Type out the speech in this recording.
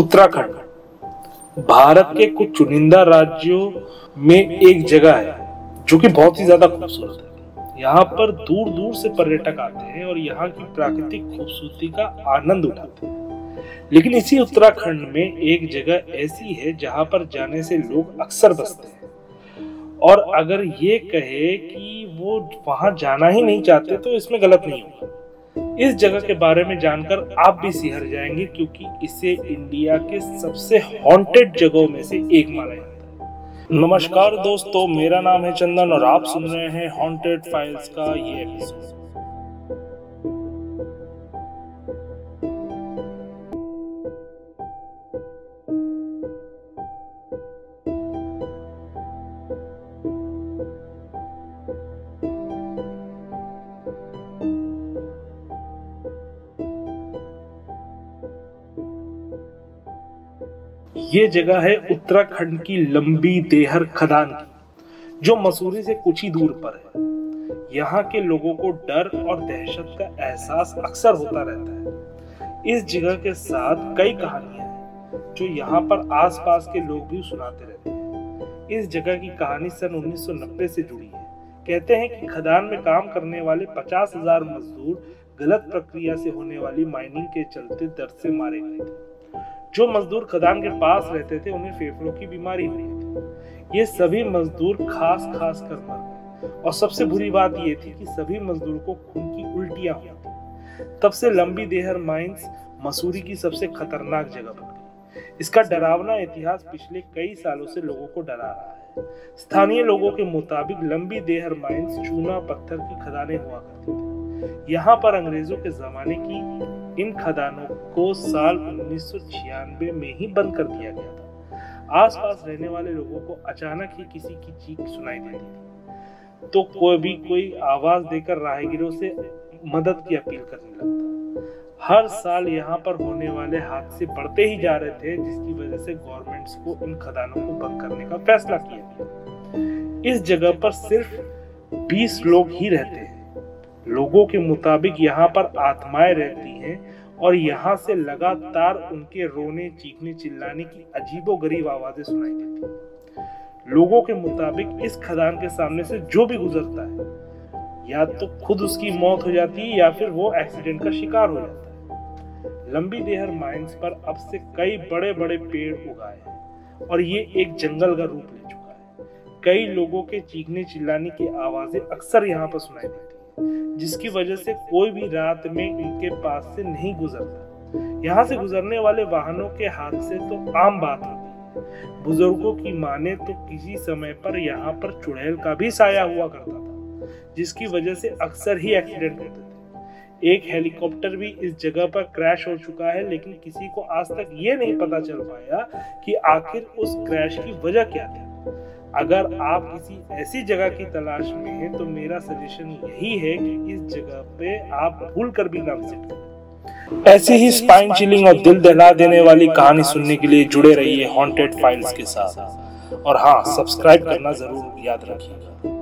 उत्तराखंड। भारत के कुछ चुनिंदा राज्यों में एक जगह है, जो कि बहुत ही ज़्यादा खूबसूरत है। यहाँ पर दूर दूर से पर्यटक आते हैं और यहाँ की प्राकृतिक खूबसूरती का आनंद उठाते हैं। लेकिन इसी उत्तराखंड में एक जगह ऐसी है, जहाँ पर जाने से लोग अक्सर बसते हैं। और अगर ये कहे कि वो वहाँ जाना ही नहीं चाहते तो इसमें गलत नहीं होगा। इस जगह के बारे में जानकर आप भी सिहर जाएँगे, क्योंकि इसे इंडिया के सबसे हॉन्टेड जगहों में से एक माना जाता है। नमस्कार दोस्तों, मेरा नाम है चंदन और आप सुन रहे हैं हॉन्टेड फाइल्स का ये एपिसोड ये जगह है उत्तराखंड की लंबी देहर खदान की, जो मसूरी से कुछ ही दूर पर है। यहाँ के लोगों को डर और दहशत का एहसास अक्सर होता रहता है। इस जगह के साथ कई कहानियाँ हैं, जो यहाँ पर आसपास के लोग भी सुनाते रहते हैं। इस जगह की कहानी सन 1990 से जुड़ी है। कहते हैं कि खदान में काम करने वाले पचास हज़ार मजदूर गलत प्रक्रिया से होने वाली माइनिंग के चलते दर्द से मारे गए थे। जो मजदूर खदान के पास रहते थे, उन्हें फेफड़ों की बीमारी हुई थी। ये सभी मजदूर खास खास कर मर गए। और सबसे बुरी बात ये थी कि सभी मजदूरों को खून की उल्टियाँ हुई थी। तब से लंबी देहर माइंस मसूरी की सबसे खतरनाक जगह बन गई। इसका डरावना इतिहास पिछले कई सालों से लोगों को डरा रहा है। स्थानीय लोगों के मुताबिक लंबी देहर माइंस चूना, पत्थर की खदानें हुआ करती थी। यहाँ पर अंग्रेज़ों के जमाने की इन खदानों को साल उन्नीस में ही बंद कर दिया गया था। आसपास रहने वाले लोगों को अचानक ही किसी की चीख सुनाई देती थी। तो कोई भी कोई आवाज़ देकर राहगीरों से मदद की अपील करने लगता हर साल यहाँ पर होने वाले हादसे बढ़ते ही जा रहे थे, जिसकी वजह से गवर्नमेंट्स को इन खदानों को बंद करने का फैसला किया गया। इस जगह पर सिर्फ़ 20 लोग ही रहते हैं। लोगों के मुताबिक यहाँ पर आत्माएँ रहती हैं और यहाँ से लगातार उनके रोने, चीखने, चिल्लाने की अजीबो गरीब आवाज़ें सुनाई देती लोगों के मुताबिक इस खदान के सामने से जो भी गुजरता है, या तो खुद उसकी मौत हो जाती है या फिर वो एक्सीडेंट का शिकार हो जाता है। लंबी देहर माइंस पर अब से कई बड़े बड़े पेड़ उगाए हैं और ये एक जंगल का रूप ले चुका है। कई लोगों के चीखने, चिल्लाने की आवाज़ें अक्सर यहाँ पर सुनाई देती जिसकी वजह से कोई भी रात में इनके पास से नहीं गुजरता। यहाँ से गुजरने वाले वाहनों के हादसे तो आम बात होती बुज़ुर्गों की माने तो किसी समय पर यहाँ पर चुड़ैल का भी साया हुआ करता था, जिसकी वजह से अक्सर ही एक्सीडेंट होते थे। एक हेलीकॉप्टर भी इस जगह पर क्रैश हो चुका है, लेकिन किसी को आज तक ये नहीं पता चल पाया कि आखिर उस क्रैश की वजह क्या थी। अगर आप किसी ऐसी जगह की तलाश में हैं तो मेरा सजेशन यही है कि इस जगह पे आप भूल कर भी ना विज़िट ऐसी ही स्पाइन चिलिंग और दिल दहला देने वाली कहानी सुनने के लिए जुड़े रहिए हॉन्टेड फाइल्स के साथ। और हाँ सब्सक्राइब करना ज़रूर याद रखिएगा।